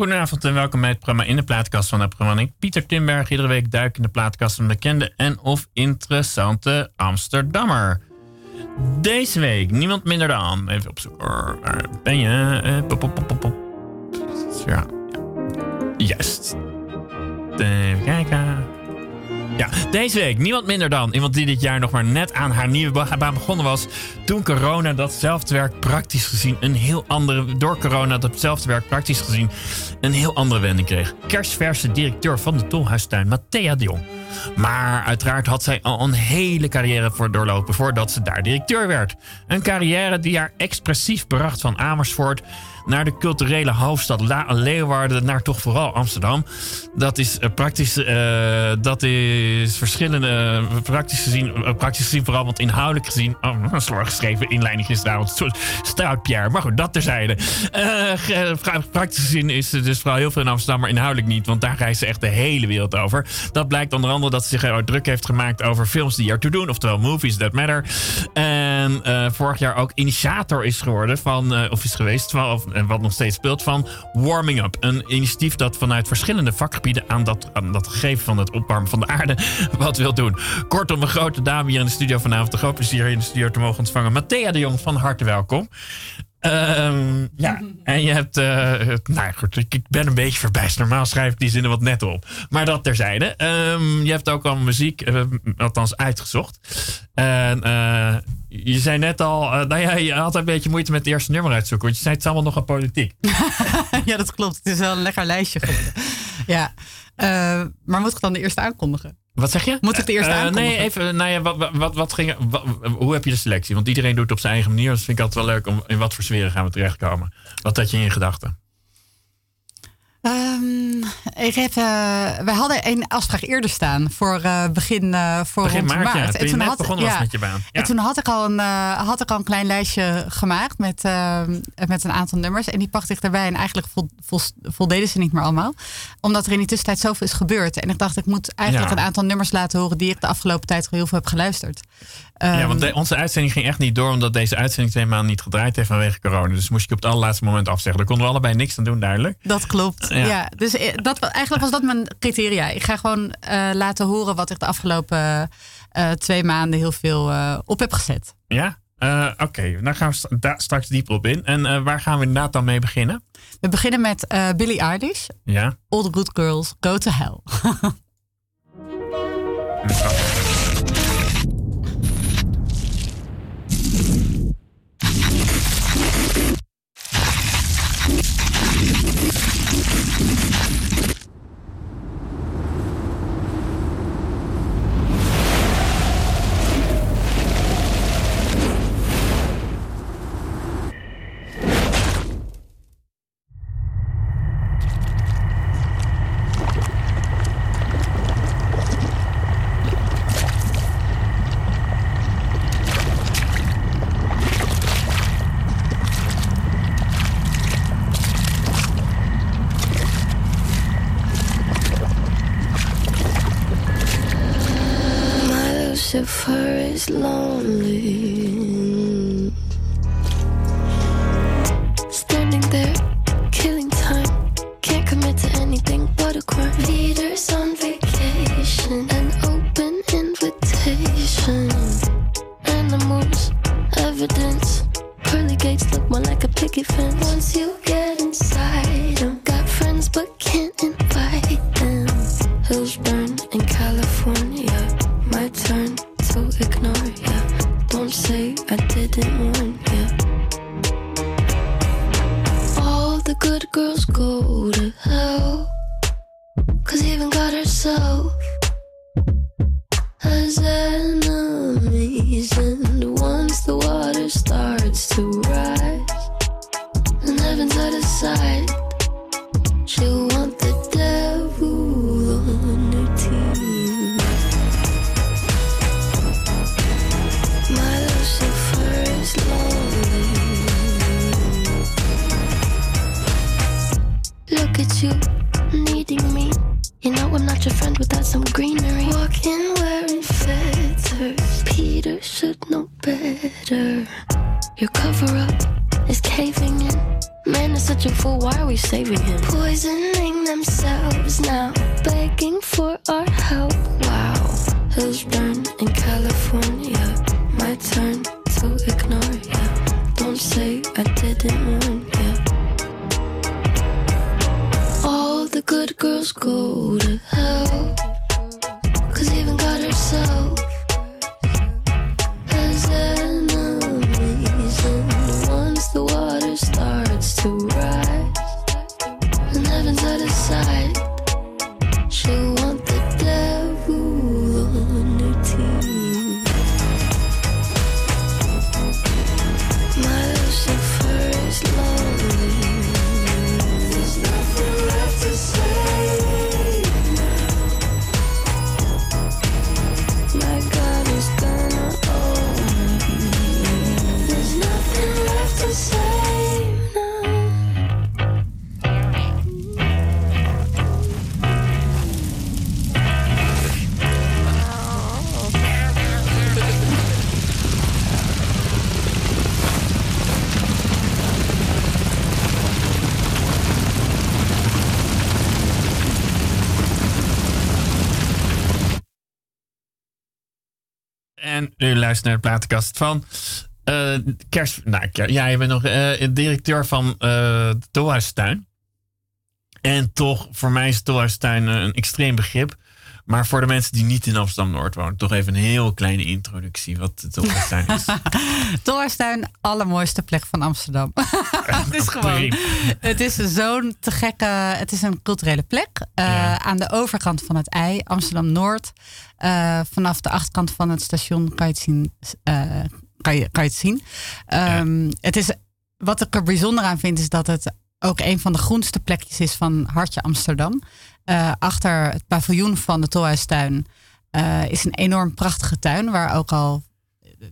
Goedenavond en welkom bij het programma In de Plaatkast van het programma. Ik, Pieter Timberg, iedere week duik in de plaatkast van bekende en of interessante Amsterdammer. Deze week niemand minder dan. Even opzoeken. Waar ben je? Pop. Ja. Juist. Even kijken. Ja, deze week niemand minder dan iemand die dit jaar nog maar net aan haar nieuwe baan begonnen was. Toen corona datzelfde werk praktisch gezien een heel andere. Door corona datzelfde werk praktisch gezien een heel andere wending kreeg. Kerstverse directeur van de Tolhuistuin, Matthea de Jong. Maar uiteraard had zij al een hele carrière voor doorlopen voordat ze daar directeur werd. Een carrière die haar expressief bracht van Amersfoort naar de culturele hoofdstad Leeuwarden, naar toch vooral Amsterdam. Dat is uh, praktisch, uh, dat is verschillende, praktisch gezien, praktisch gezien vooral, want inhoudelijk gezien, oh, een slor geschreven inleiding gisteravond, stout Pierre, maar goed, dat terzijde. praktisch gezien is er dus vooral heel veel in Amsterdam, maar inhoudelijk niet, want daar reist ze echt de hele wereld over. Dat blijkt onder andere dat ze zich druk heeft gemaakt over films die ertoe doen, oftewel Movies That Matter. En vorig jaar ook initiator is geworden van, of is geweest, van, of, en wat nog steeds speelt, van Warming Up. Een initiatief dat vanuit verschillende vakgebieden aan dat, aan dat gegeven van het opwarmen van de aarde wat wil doen. Kortom, een grote dame hier in de studio vanavond. Een groot plezier hier in de studio te mogen ontvangen. Matthea de Jong, van harte welkom. Um, ja, en je hebt. Uh, nou goed, ik ben een beetje verbijst. Normaal schrijf ik die zinnen wat net op. Maar dat terzijde. Um, je hebt ook al muziek, uh, althans uitgezocht. En uh, je zei net al. nou ja, je had een beetje moeite met het eerste nummer uitzoeken. Want je zei het allemaal nog een politiek. ja, dat klopt. Het is wel een lekker lijstje geworden. ja. maar moet ik dan de eerste aankondigen? Wat zeg je? Moet ik de eerste uh, Nee, even. Nou ja, wat, wat, wat ging, wat, hoe heb je de selectie? Want iedereen doet het op zijn eigen manier. Dus vind ik altijd wel leuk om in wat voor sferen gaan we terechtkomen. Wat had je in gedachten? Um, ik heb, uh, wij hadden een afspraak eerder staan voor uh, begin, uh, voor begin maart. maart. Ja, en toen had, begonnen ja, was met je baan. Ja. En toen had ik, al een, had ik al een klein lijstje gemaakt met, met een aantal nummers. En die pakte ik erbij. En eigenlijk vol, vol, voldeden ze niet meer allemaal. Omdat er in die tussentijd zoveel is gebeurd. En ik dacht, ik moet eigenlijk een aantal nummers laten horen die ik de afgelopen tijd heel veel heb geluisterd. Ja, want de, onze uitzending ging echt niet door omdat deze uitzending twee maanden niet gedraaid heeft vanwege corona. Dus moest ik op het allerlaatste moment afzeggen. Daar konden we allebei niks aan doen, duidelijk. Dat klopt. Ja, dus eh, dat, eigenlijk was dat mijn criteria. Ik ga gewoon uh, laten horen wat ik de afgelopen uh, twee maanden heel veel op heb gezet. Ja, oké. Okay. Dan gaan we daar straks dieper op in. En waar gaan we inderdaad dan mee beginnen? We beginnen met Billie Eilish. Ja. All the good girls go to hell. Peter should know better. Your cover up is caving in. Luistert naar de platenkast van eh, Kerst. Nou, ja, je bent nog eh, directeur van eh, de. En toch, voor mij is Tolhuistuin een extreem begrip. Maar voor de mensen die niet in Amsterdam Noord wonen, toch even een heel kleine introductie wat de Tolhuistuin is. Tolhuistuin, allermooiste plek van Amsterdam. het is gewoon. Het is zo'n te gekke. Het is een culturele plek. eh, Ja. Aan de overkant van het ei, Amsterdam Noord. Eh, vanaf de achterkant van het station kan je het zien. eh, kan je, kan je het zien. Ehm, het is, wat ik er bijzonder aan vind, is dat het ook een van de groenste plekjes is van Hartje Amsterdam. Eh, achter het paviljoen van de Tolhuistuin eh, is een enorm prachtige tuin. Waar ook al,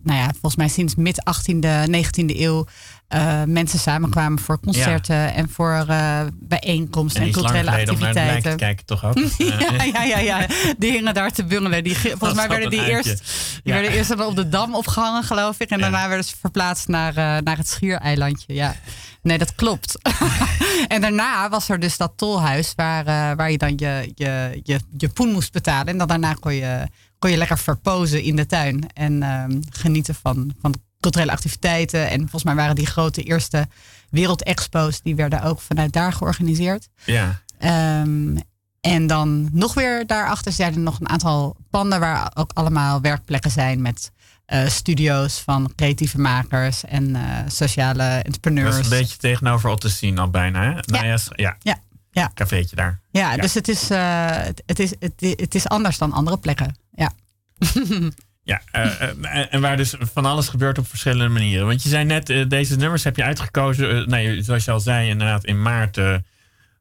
nou ja, volgens mij sinds mid 18e, 19e eeuw eh, mensen samenkwamen voor concerten en voor eh, bijeenkomsten En culturele om de activiteiten. kijken, toch ook? ja, ja, ja, ja. Die hingen daar te bungelen. Die, ge- volgens mij werden die eerst, die Ja. werden eerst op de dam opgehangen, geloof ik. En daarna werden ze verplaatst naar, eh, naar het schiereilandje. Ja. Nee, dat klopt. en daarna was er dus dat tolhuis waar, waar je dan je, je, je, je poen moest betalen. En dan daarna kon je, kon je lekker verpozen in de tuin. En ehm, genieten van, van culturele activiteiten. En volgens mij waren die grote eerste wereldexpo's, die werden ook vanuit daar georganiseerd. Ja, Ehm, en dan nog weer daarachter zijn er nog een aantal panden waar ook allemaal werkplekken zijn met eh, studio's van creatieve makers en eh, sociale dat entrepreneurs. is een beetje tegenover Otto zien al bijna. Hè? Nou ja, s- ja. Ja, ja. cafeetje daar. Ja, Ja. dus het is, eh, het, het is, het, het is anders dan andere plekken. Ja. Eh, eh, en waar dus van alles gebeurt op verschillende manieren. Want je zei net, eh, deze nummers heb je uitgekozen. nee, zoals je al zei, inderdaad, in maart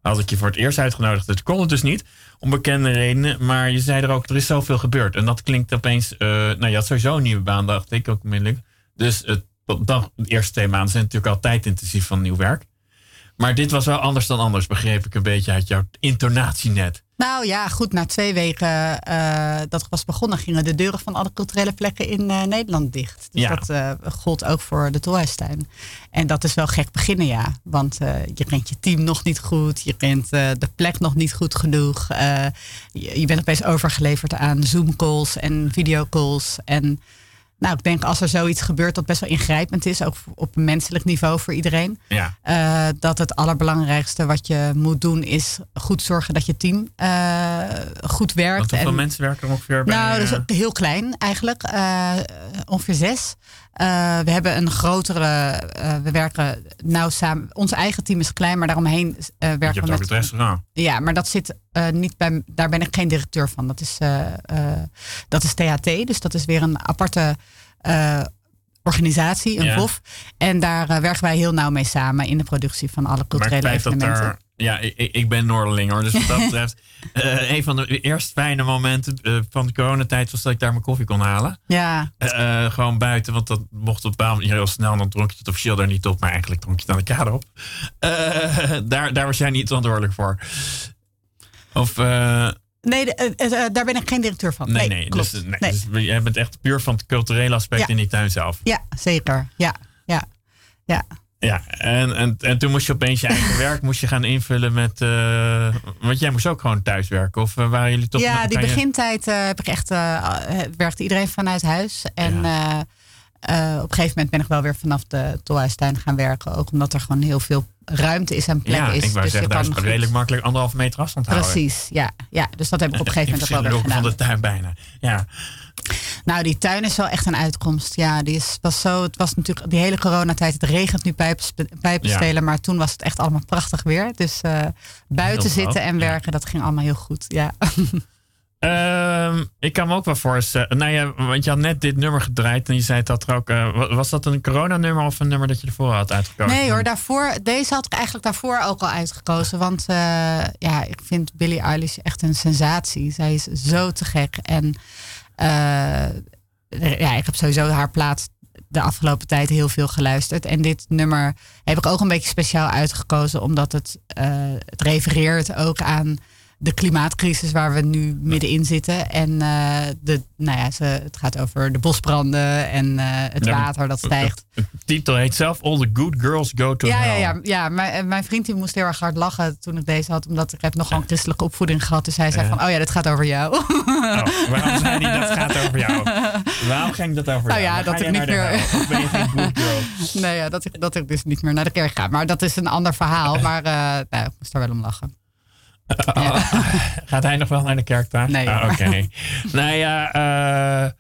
had ik je voor het eerst uitgenodigd. Dat kon het dus niet, om bekende redenen. Maar je zei er ook, er is zoveel gebeurd. En dat klinkt opeens, nou je had sowieso een nieuwe baan, dacht ik ook onmiddellijk. Dus het, de eerste twee maanden zijn natuurlijk altijd intensief van nieuw werk. Maar dit was wel anders dan anders, begreep ik een beetje uit jouw intonatie net. Nou ja, goed, na twee weken eh, dat was begonnen, gingen de deuren van alle culturele plekken in eh, Nederland dicht. Dus Ja. dat eh, gold ook voor de Tolhuistuin. En dat is wel gek beginnen, ja. Want je kent je team nog niet goed, je kent de plek nog niet goed genoeg. je, je bent opeens overgeleverd aan Zoom-calls en videocalls. En nou, ik denk als er zoiets gebeurt dat best wel ingrijpend is, ook op een menselijk niveau voor iedereen. Ja, Eh, dat het allerbelangrijkste wat je moet doen is goed zorgen dat je team eh, goed werkt. want hoeveel En- mensen werken er ongeveer bij? nou, dat is eh, heel klein eigenlijk. Ongeveer zes. Eh, we hebben een grotere. eh, we werken nauw samen. Ons eigen team is klein, maar daaromheen eh, je werken hebt we ook met. het restaurant. Ja, maar dat zit eh, niet bij. Daar ben ik geen directeur van. Dat is, eh, eh, dat is THT. Dus dat is weer een aparte eh, organisatie, een Ja. VOF. En daar eh, werken wij heel nauw mee samen in de productie van alle Maar culturele dat evenementen. Ja, ik, ik ben Noorderling hoor. Dus wat dat betreft... eh, een van de eerst fijne momenten eh, van de coronatijd was dat ik daar mijn koffie kon halen. Ja, Eh, gewoon buiten, want dat mocht op een heel snel. Dan dronk je het officieel daar niet op, maar eigenlijk dronk je het aan de kade op. Daar, daar was jij niet verantwoordelijk voor. Of... nee, daar ben ik geen directeur van. nee, nee, nee. klopt. Dus, nee, Nee. dus jij bent echt puur van het culturele aspect Ja. in die tuin zelf. Ja, zeker. Ja, ja, ja. Ja, en, en, en toen moest je opeens je eigen werk moest je gaan invullen met... Uh, want jij moest ook gewoon thuiswerken. Of uh, waren jullie toch... Ja, die begintijd uh, heb ik echt... werkte iedereen vanuit huis. En ja. op een gegeven moment ben ik wel weer vanaf de tolhuistuin gaan werken. Ook omdat er gewoon heel veel ruimte is en plek ja, is. ik wou dus zeggen, daar is goed... redelijk makkelijk anderhalve meter afstand houden. Precies, ja, ja. Dus dat heb ik op een gegeven moment ook wel weer gedaan. van de tuin bijna, ja. Nou, die tuin is wel echt een uitkomst. Ja, die is, was zo. Het was natuurlijk die hele coronatijd. Het regent nu pijpenstelen, ja. maar toen was het echt allemaal prachtig weer. Dus uh, buiten zitten en werken, ja. dat ging allemaal heel goed. Ja. Uh, ik kan me ook wel voorstellen. Nou ja, want je had net dit nummer gedraaid en je zei dat er ook. Uh, was dat een coronanummer of een nummer dat je ervoor had uitgekozen? Nee hoor, daarvoor, deze had ik eigenlijk daarvoor ook al uitgekozen. Want uh, ja, ik vind Billie Eilish echt een sensatie. Zij is zo te gek. En ja, ik heb sowieso haar plaats de afgelopen tijd heel veel geluisterd. En dit nummer heb ik ook een beetje speciaal uitgekozen, omdat het, uh, het refereert ook aan de klimaatcrisis waar we nu middenin zitten. En uh, de, nou ja, ze, het gaat over de bosbranden en uh, het ja, water dat stijgt. De, de titel heet zelf All the Good Girls Go to ja, Hell. Ja, ja, ja. Mijn, mijn vriend die moest heel erg hard lachen toen ik deze had. Omdat ik heb nogal een christelijke opvoeding gehad. Dus hij zei uh. van, oh ja, dit gaat over jou. Oh, waarom zei hij dat gaat over jou? Waarom ging dat over nou jou? ja, dat ik niet meer... Of ben je geen good girl? nee, ja, dat, ik, dat ik dus niet meer naar de kerk ga. Maar dat is een ander verhaal. Maar nou, ik moest daar wel om lachen. Gaat hij nog wel naar de kerk daar? Nee. Ah, Oké. Okay. nou ja, uh,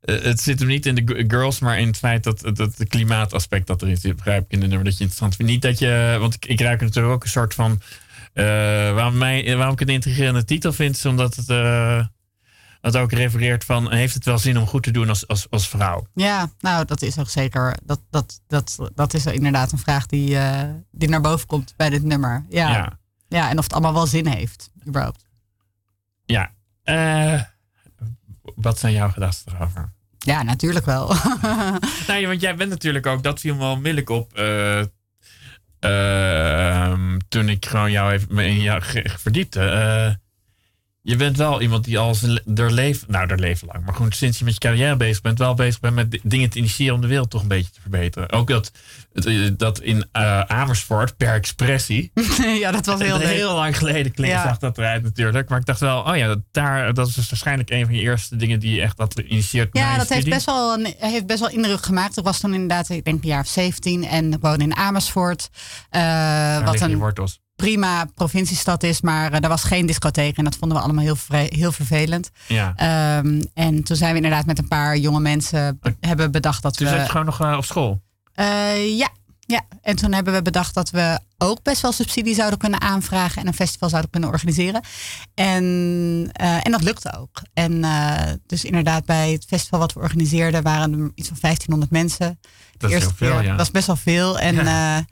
het zit hem niet in de girls, maar in het feit dat, dat het klimaataspect dat erin zit, begrijp ik in de nummer dat je interessant vindt. Niet dat je, want ik, ik ruik natuurlijk ook een soort van. Uh, waarom, mij, waarom ik het een intrigerende titel vind, is omdat het. Uh, ook refereert van, heeft het wel zin om goed te doen als, als, als vrouw? Ja, nou, dat is ook zeker. Dat, dat, dat, dat is inderdaad een vraag die, uh, die naar boven komt bij dit nummer. Ja. ja. Ja, en of het allemaal wel zin heeft, überhaupt. Ja. Uh, wat zijn jouw gedachten erover? Ja, natuurlijk wel. want jij bent natuurlijk ook, dat viel me wel onmiddellijk op. Uh, uh, toen ik gewoon jou even in jou verdiepte. Je bent wel iemand die al zijn leven, nou, er leven lang, maar gewoon sinds je met je carrière bezig bent, wel bezig bent met dingen te initiëren om de wereld toch een beetje te verbeteren. Ook dat, dat in uh, Amersfoort per expressie. ja, dat was heel. Heel lang geleden klinkt, ja. zag dat eruit natuurlijk. Maar ik dacht wel, oh ja, dat, daar, dat is dus waarschijnlijk een van je eerste dingen die je echt had geïnitieerd. Ja, dat heeft best, wel een, heeft best wel indruk gemaakt. Ik was toen inderdaad, ik denk een jaar of 17 en ik woonde in Amersfoort. Uh, wat een, wortels prima provinciestad is, maar uh, er was geen discotheek en dat vonden we allemaal heel, heel vervelend. Ja. Um, en toen zijn we inderdaad met een paar jonge mensen be hebben bedacht dat toen we. Toen zat je gewoon nog uh, op school? Uh, ja. ja, en toen hebben we bedacht dat we ook best wel subsidie zouden kunnen aanvragen en een festival zouden kunnen organiseren. En, en dat lukte ook. En dus inderdaad, bij het festival wat we organiseerden waren er iets van 1500 mensen. De dat is heel veel, keer, ja. Dat is best wel veel. En ja.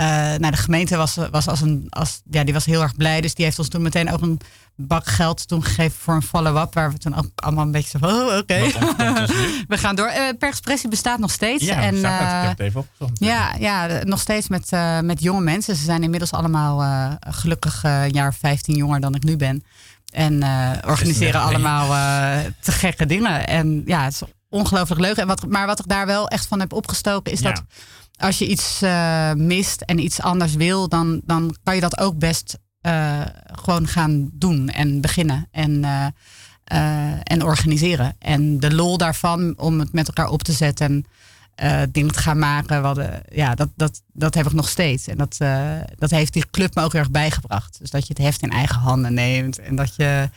Uh, nou, de gemeente was, was, als een, als, ja, die was heel erg blij. Dus die heeft ons toen meteen ook een bak geld toen gegeven voor een follow-up. Waar we toen ook allemaal een beetje zo van, oh, oké. Okay. we gaan door. Uh, per expressie bestaat nog steeds. Ja, en, uh, ik heb het even. Ja, ja, nog steeds met, met jonge mensen. Ze zijn inmiddels allemaal gelukkig een jaar 15 jonger dan ik nu ben. En organiseren allemaal te gekke dingen. En ja, het is ongelooflijk leuk. En wat, maar wat ik daar wel echt van heb opgestoken is ja. dat als je iets uh, mist en iets anders wil, dan, dan kan je dat ook best uh, gewoon gaan doen en beginnen en, uh, en organiseren. En de lol daarvan om het met elkaar op te zetten en dingen te gaan maken, hadden, ja, dat, dat, dat heb ik nog steeds. En dat, dat heeft die club me ook erg bijgebracht. Dus dat je het heft in eigen handen neemt en dat je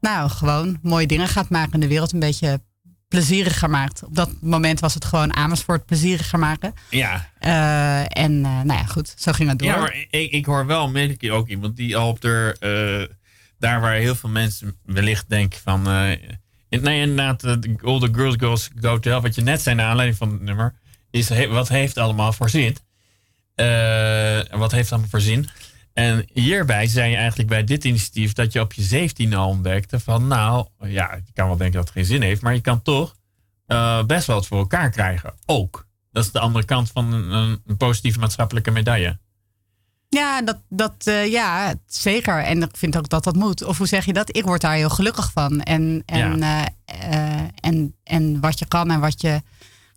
nou gewoon mooie dingen gaat maken en de wereld een beetje plezieriger maakt. Op dat moment was het gewoon Amersfoort plezieriger maken. Ja. Uh, en uh, nou ja, goed, zo ging het door. Ja, maar ik, ik hoor wel onmiddellijk ook iemand die al op de... Uh, daar waar heel veel mensen wellicht denken van... nee, inderdaad, All the Girls Girls Go to Hell, wat je net zei naar aanleiding van het nummer... is wat heeft allemaal voor zin? wat heeft allemaal voor zin? En hierbij zei je eigenlijk bij dit initiatief dat je op je 17 al ontdekte van nou, ja, je kan wel denken dat het geen zin heeft, maar je kan toch uh, best wel het voor elkaar krijgen. Ook. Dat is de andere kant van een, een positieve maatschappelijke medaille. Ja, dat, dat, uh, ja, zeker. En ik vind ook dat dat moet. Of hoe zeg je dat? Ik word daar heel gelukkig van. En, en, ja. uh, en, en wat je kan en wat je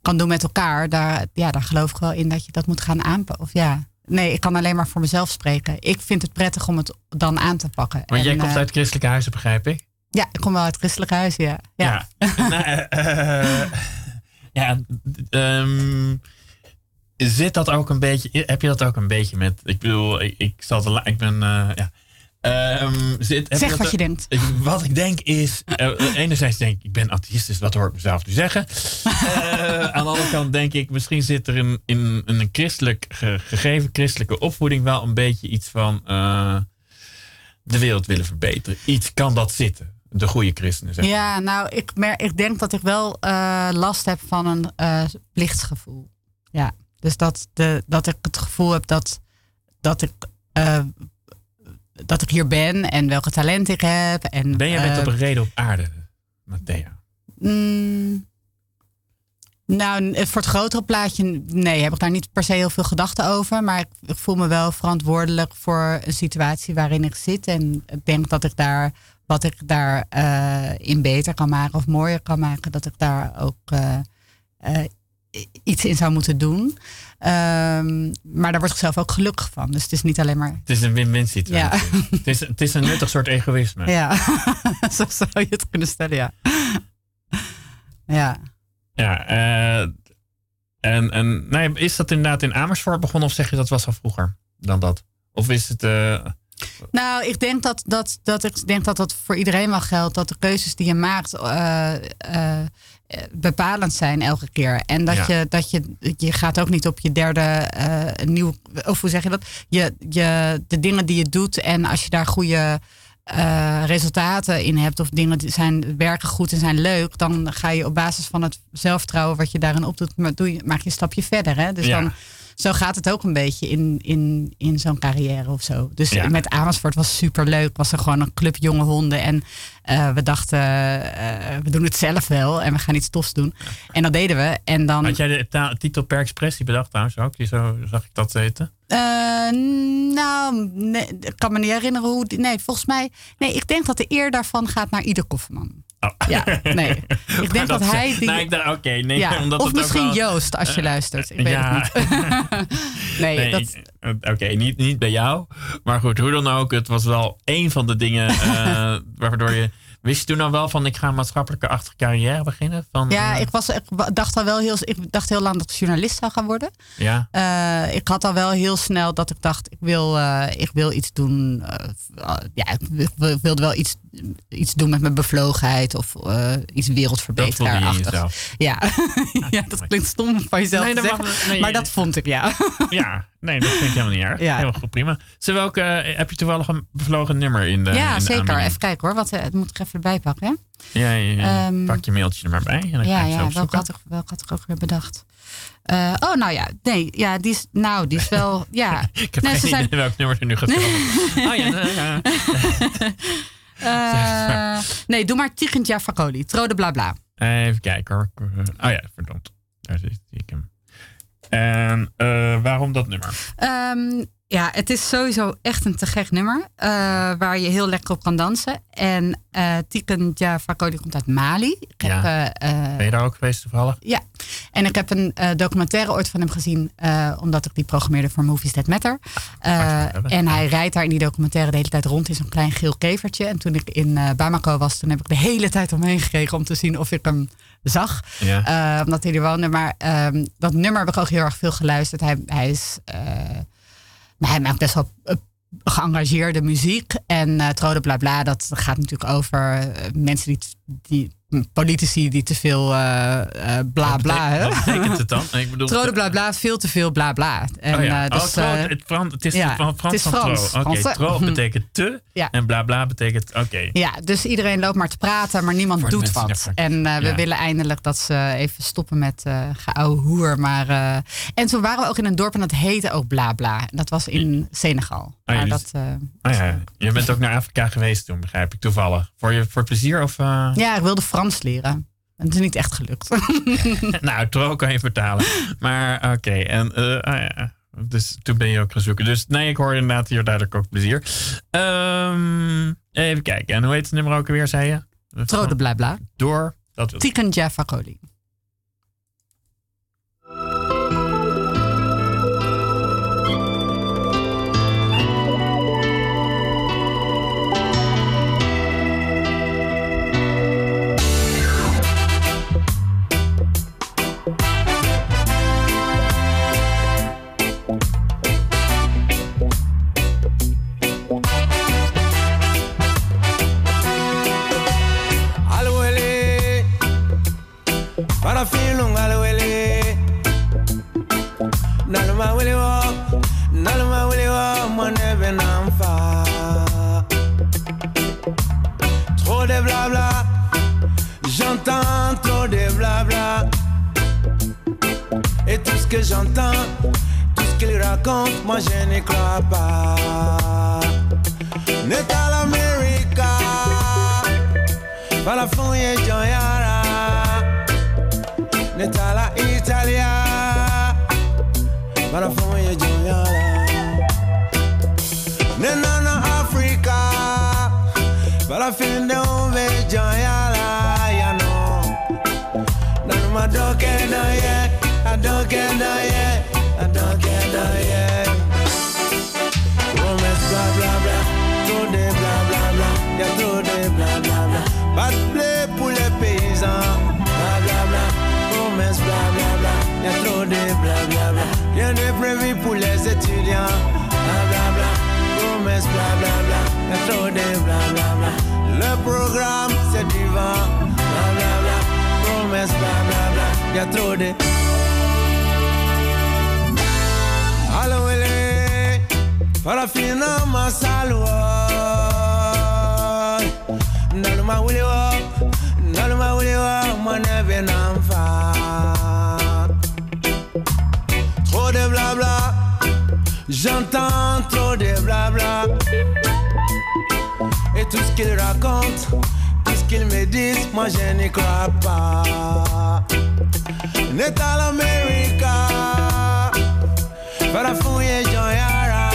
kan doen met elkaar, daar, ja, daar geloof ik wel in dat je dat moet gaan aanpakken. Of ja, nee, ik kan alleen maar voor mezelf spreken. Ik vind het prettig om het dan aan te pakken. Maar jij En, komt eh, uit christelijke huizen, begrijp ik? Ja, ik kom wel uit christelijk huis, ja. Ja. Ja. Nou, eh, eh, ja, ehm, zit dat ook een beetje, heb je dat ook een beetje met, ik bedoel, ik, ik zal te la- ik ben, eh, ja. Ehm, zit, Zeg wat je denkt. Wat ik denk is, eh, enerzijds denk ik, ik ben atheïst, dus dat hoor ik mezelf nu zeggen. Eh, aan de andere kant denk ik, misschien zit er in, in een christelijk ge- gegeven christelijke opvoeding wel een beetje iets van eh, de wereld willen verbeteren. Iets kan dat zitten. De goede christenen zeg. Ja, nou, ik, ik denk dat ik wel last heb van een plichtsgevoel. Ja, dus dat, de, dat ik het gevoel heb dat, dat, ik, dat ik hier ben en welke talent ik heb. En, Ben jij met eh, op een reden op aarde, Matthea? Mm, nou, n- voor het grotere plaatje, nee, heb ik daar niet per se heel veel gedachten over. Maar ik, ik voel me wel verantwoordelijk voor een situatie waarin ik zit. En ik denk dat ik daar, wat ik daar eh, in beter kan maken of mooier kan maken, dat ik daar ook eh, eh, iets in zou moeten doen. Em, maar daar word ik zelf ook gelukkig van. Dus het is niet alleen maar. Het is een win-win situatie. Het, is, het is een nuttig soort egoïsme. Ja, zo zou je het kunnen stellen, ja. Ja. Ja, eh, en, en nou is dat inderdaad in Amersfoort begonnen of zeg je dat was al vroeger dan dat? Of is het... eh, Nou, ik denk dat, dat, dat, ik denk dat dat voor iedereen wel geldt. Dat de keuzes die je maakt eh, bepalend zijn elke keer. En dat, Ja. je, dat je, je gaat ook niet op je derde eh, nieuw... Of hoe zeg je dat? Je, je, de dingen die je doet en als je daar goede eh, resultaten in hebt... of dingen die zijn, werken goed en zijn leuk... dan ga je op basis van het zelfvertrouwen wat je daarin opdoet... Maar doe je, maak je een stapje verder. Hè? Dus Ja. dan zo gaat het ook een beetje in, in, in zo'n carrière of zo. Dus Ja. met Amersfoort was super leuk. Was er gewoon een club jonge honden. En eh, we dachten, eh, we doen het zelf wel. En we gaan iets tofs doen. En dat deden we. En dan. had jij de titel per expressie bedacht trouwens ook? Die zo zag ik dat weten. Eh, nou, nee, ik kan me niet herinneren hoe. die- Nee, volgens mij. Nee, ik denk dat de eer daarvan gaat naar ieder Kofferman. Oh. Ja, nee. Ik denk dat, hij. Die, Nou, ik dacht, oké, nee. ja, omdat of het misschien wel- Joost, als je luistert. Ik weet ja. het niet. nee, Nee, dat, eh, oké, niet, niet bij jou. Maar goed, hoe dan ook. Het was wel één van de dingen eh, waardoor je... Wist je toen al wel van, ik ga een maatschappelijke achtige carrière beginnen? Van, ja, eh, ik, was, ik dacht al wel heel, ik dacht heel lang dat ik journalist zou gaan worden. ja. Eh, ik had al wel heel snel dat ik dacht, ik wil, eh, ik wil iets doen. eh, ja, ik wil- wilde wel iets, iets doen met mijn bevlogenheid of eh, iets wereldverbeteraarachtig. Ja. ja, dat klinkt stom van jezelf Nee, te dat zeggen. mag- nee, maar dat vond ik, ja. Ja, nee, dat vind ik helemaal niet erg. Ja. Helemaal goed, prima. Zo, welke, eh, heb je toevallig een bevlogen nummer in de ja, in de zeker. aanbieding? Even kijken hoor, wat, eh, het moet ik even erbij pakken. Hè? Ja, ja, ja. Ehm, pak je mailtje er maar bij. En dan Ja, ja welke had, ik, welke had ik ook weer bedacht? Eh, oh, nou ja, nee, ja, die is, nou, die is wel, ja. Ik heb Nee, ze geen zijn- idee welk nummer er nu gaat komen. Oh ja, ja. Eh, nee, doe maar Tigentja Fakoli, Trode bla bla. Even kijken hoor. Oh ja, verdomd. Daar zie ik hem. En eh, waarom dat nummer? Ehm, ja, het is sowieso echt een te gek nummer. eh, waar je heel lekker op kan dansen. En eh Tiken Fakoli komt uit Mali. Ik heb, Ja. eh, Ben je daar ook geweest toevallig? ja, en ik heb een documentaire ooit van hem gezien, omdat ik die programmeerde voor Movies That Matter. Even. en hij rijdt daar in die documentaire de hele tijd rond in zo'n klein geel kevertje. En toen ik in Bamako was, toen heb ik de hele tijd omheen gekregen om te zien of ik hem zag. Ja. Omdat hij er woonde. Maar ehm, dat nummer heb ik ook heel erg veel geluisterd. Hij, hij is. Nou, hij maakt best wel eh, geëngageerde muziek. En eh Trode Bla Bla, dat gaat natuurlijk over eh, mensen die, die. Politici die te veel eh, eh, bla Wat bla. betekent- hè? Wat betekent het dan? Ik bedoel, Trode Bla Bla, veel te veel bla bla. En, oh ja. eh, dus, oh, eh, het, Frans, het is ja, van Frans het is van Frans. Oké, Frans, tro hm. betekent te Ja. en bla bla betekent oké. Ja, dus iedereen loopt maar te praten, maar niemand Voor doet wat. En eh, we willen eindelijk dat ze even stoppen met eh geouwe hoer. Maar, eh, en toen waren we ook in een dorp en dat heette ook Bla Bla. Dat was in Senegal. Ja, maar dus- dat, eh, Oh ja, je bent ook naar Afrika geweest toen, begrijp ik, toevallig. Voor, je, voor plezier of... eh? ja, ik wilde Frans leren. En het is niet echt gelukt. nou, tro kan je vertalen. Maar oké, en eh, ah ja. Dus toen ben je ook gaan zoeken. Dus nee, ik hoor inderdaad hier duidelijk ook plezier. Ehm, even kijken. En hoe heet het nummer ook alweer, zei je? Trode Bla Bla. Door. Dat Tiken Jaffa Koli. J'entends trop de blabla. Et tout ce que j'entends, tout ce qu'il raconte, moi je n'y crois pas. Natal America, la fouille Joyara. Netala Italia, la fouille Joyara. Nenana Africa, la fin de Joyara, Nanuma doke na ye, I don't get na ye, I don't get na ye. Romance bla bla bla, trop de bla bla bla, y'a trop de bla bla bla. Pas de blé pour les paysans, bla bla bla. Romance bla bla bla, y'a trop de bla bla bla. Rien de prévu pour les étudiants, bla bla bla. Romance bla bla bla, y'a trop de bla bla bla. Le programme c'est du vent, bla bla bla. Romance bla bla jag tror det. Hallå Willy, parafina masalwa. Naluma Willy wa, naluma Willy wa, maneve namfa. Trop de blabla, j'entends trop de blabla. Et tout ce qu'il raconte, tout ce qu'il me dit, moi je n'y crois pas. Natal America. Para fouille Joyara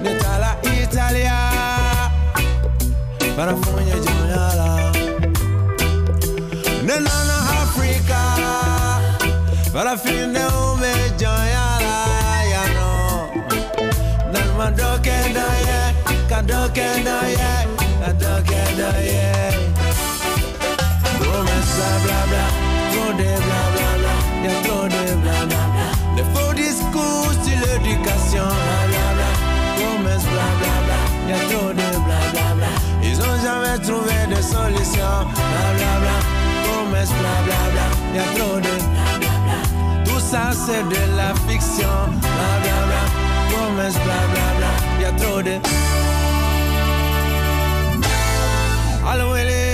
Netala Italia Para fouille Joyara Nenana Africa. Para fin de ume Joyara Ya no. Nalma doke da ye Kadoke da ye Kadoke da bla Y'a trop de bla bla bla les faux discours sur l'éducation, blablabla. Promesses, blablabla. Y'a trop de blablabla. Ils ont jamais trouvé de solution, blablabla. Promesses, blablabla. Y'a trop de blablabla. Tout ça c'est de la fiction, blablabla. Promesses, blablabla. Y'a trop de. Allo, Willy.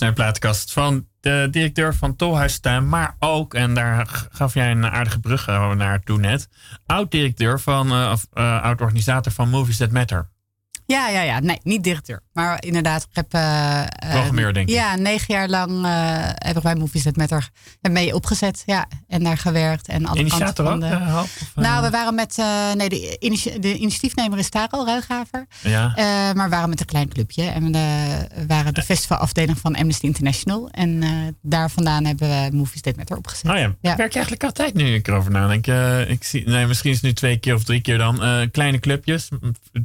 Naar de plaatkast van de directeur van Tolhuistuin, maar ook, en daar gaf jij een aardige brug eh, naartoe net, oud-directeur van, eh, eh, oud-organisator van Movies That Matter. Ja, ja, ja. Nee, niet directeur. Maar inderdaad, ik heb... eh, eh, Programmeur, denk ik. Ja, negen jaar lang eh heb ik bij Movies That Matter mee opgezet. Ja, en daar gewerkt. En alle Initiator kanten van de... eh, of, Nou, we waren met... nee, de, initi- de initiatiefnemer is Taro Ruigaver. ja. Maar we waren met een klein clubje. En we waren de festivalafdeling van Amnesty International. En daar vandaan hebben we Movies That Matter opgezet. Oh ja, Ja. werk je eigenlijk altijd nu ik erover nadenk? Ik zie, nee, misschien is het nu twee keer of drie keer dan. Kleine clubjes,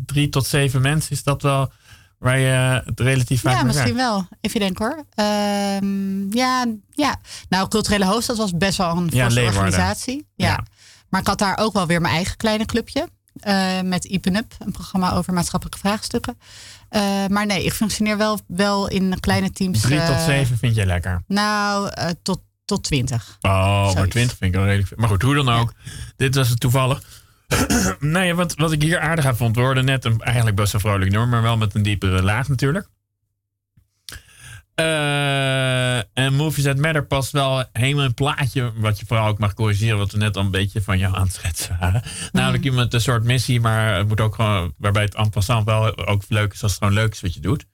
drie tot zeven mensen, is dat wel waar je het relatief vaak Ja, misschien wel. Even denken hoor. Ehm, ja, ja, nou, Culturele Hoofdstad was best wel een Ja, organisatie. Ja. Ja. Maar ik had daar ook wel weer mijn eigen kleine clubje. eh, met Ipen Up, een programma over maatschappelijke vraagstukken. Eh, maar nee, ik functioneer wel, wel in kleine teams. Drie tot eh, zeven vind jij lekker? Nou, tot tot 20. Oh, maar. 20 vind ik wel redelijk. Maar goed, hoe dan ook. Dit was het toevallig. nee, wat, wat ik hier aardig aan vond, we hoorden net een eigenlijk best wel vrolijk nummer, maar wel met een diepere laag natuurlijk. Eh, en Movies That Matter past wel helemaal een plaatje, wat je vooral ook mag corrigeren, wat we net al een beetje van jou aan het schetsen waren. Namelijk iemand een soort missie, maar het moet ook gewoon, waarbij het en passant wel ook leuk is als het gewoon leuk is wat je doet.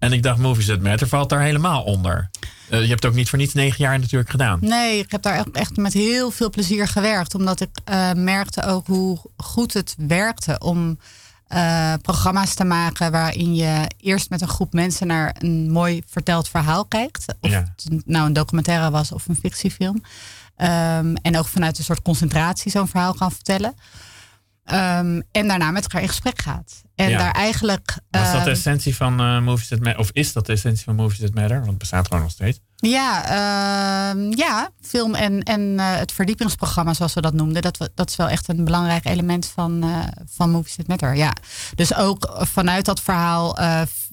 En ik dacht, Movies That Matter valt daar helemaal onder. Eh, je hebt het ook niet voor niets negen jaar natuurlijk gedaan. Nee, ik heb daar echt- met heel veel plezier gewerkt. Omdat ik eh, merkte ook hoe goed het werkte om eh, programma's te maken waarin je eerst met een groep mensen naar een mooi verteld verhaal kijkt. Of Ja. het nou een documentaire was of een fictiefilm. Ehm, en ook vanuit een soort concentratie zo'n verhaal kan vertellen. Ehm, en daarna met elkaar in gesprek gaat. En Ja. daar eigenlijk. Was dat de ehm, essentie van eh, Movies That Matter? Of is dat de essentie van Movies That Matter? Want het bestaat gewoon nog steeds. Ja, ehm, ja, film en, en eh, het verdiepingsprogramma, zoals we dat noemden, dat, dat is wel echt een belangrijk element van, eh van Movies That Matter. Ja. Dus ook vanuit dat verhaal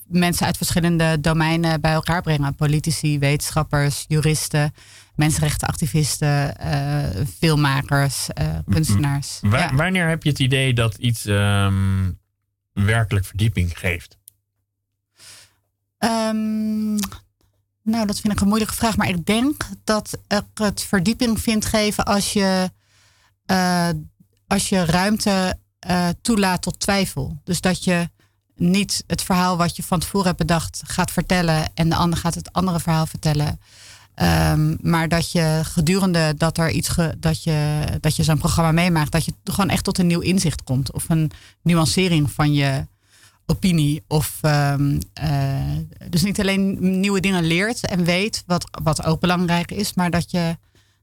mensen uit verschillende domeinen bij elkaar brengen. Politici, wetenschappers, juristen, mensenrechtenactivisten, eh, filmmakers, eh, kunstenaars. Ja. Wanneer heb je het idee dat iets ehm, werkelijk verdieping geeft? Ehm, nou, dat vind ik een moeilijke vraag. Maar ik denk dat ik het verdieping vind geven als je, eh, als je ruimte toelaat tot twijfel. Dus dat je niet het verhaal wat je van tevoren hebt bedacht gaat vertellen en de ander gaat het andere verhaal vertellen. Ehm, maar dat je gedurende dat er iets ge- dat je, dat je zo'n programma meemaakt, dat je gewoon echt tot een nieuw inzicht komt. Of een nuancering van je opinie. Of ehm, eh, dus niet alleen nieuwe dingen leert en weet, wat, wat ook belangrijk is, maar dat je,